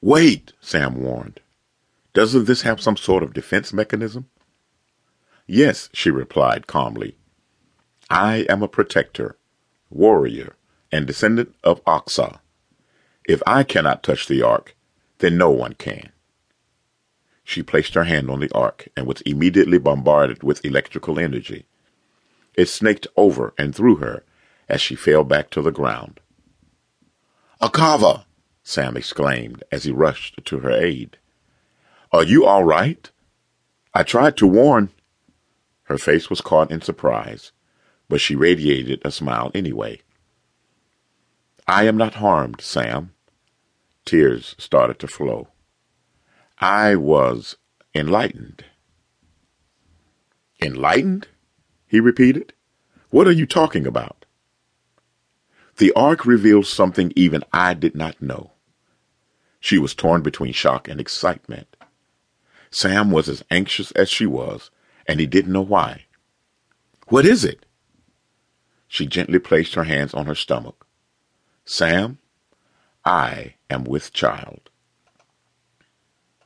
Wait, Sam warned. Doesn't this have some sort of defense mechanism? Yes, she replied calmly. I am a protector, warrior, and descendant of Oxa. If I cannot touch the ark, then no one can. She placed her hand on the ark and was immediately bombarded with electrical energy. It snaked over and through her as she fell back to the ground. Achava! Sam exclaimed as he rushed to her aid. Are you all right? I tried to warn. Her face was caught in surprise, but she radiated a smile anyway. I am not harmed, Sam. Tears started to flow. I was enlightened. Enlightened? He repeated. What are you talking about? The ark revealed something even I did not know. She was torn between shock and excitement. Sam was as anxious as she was, and he didn't know why. What is it? She gently placed her hands on her stomach. Sam, I am with child.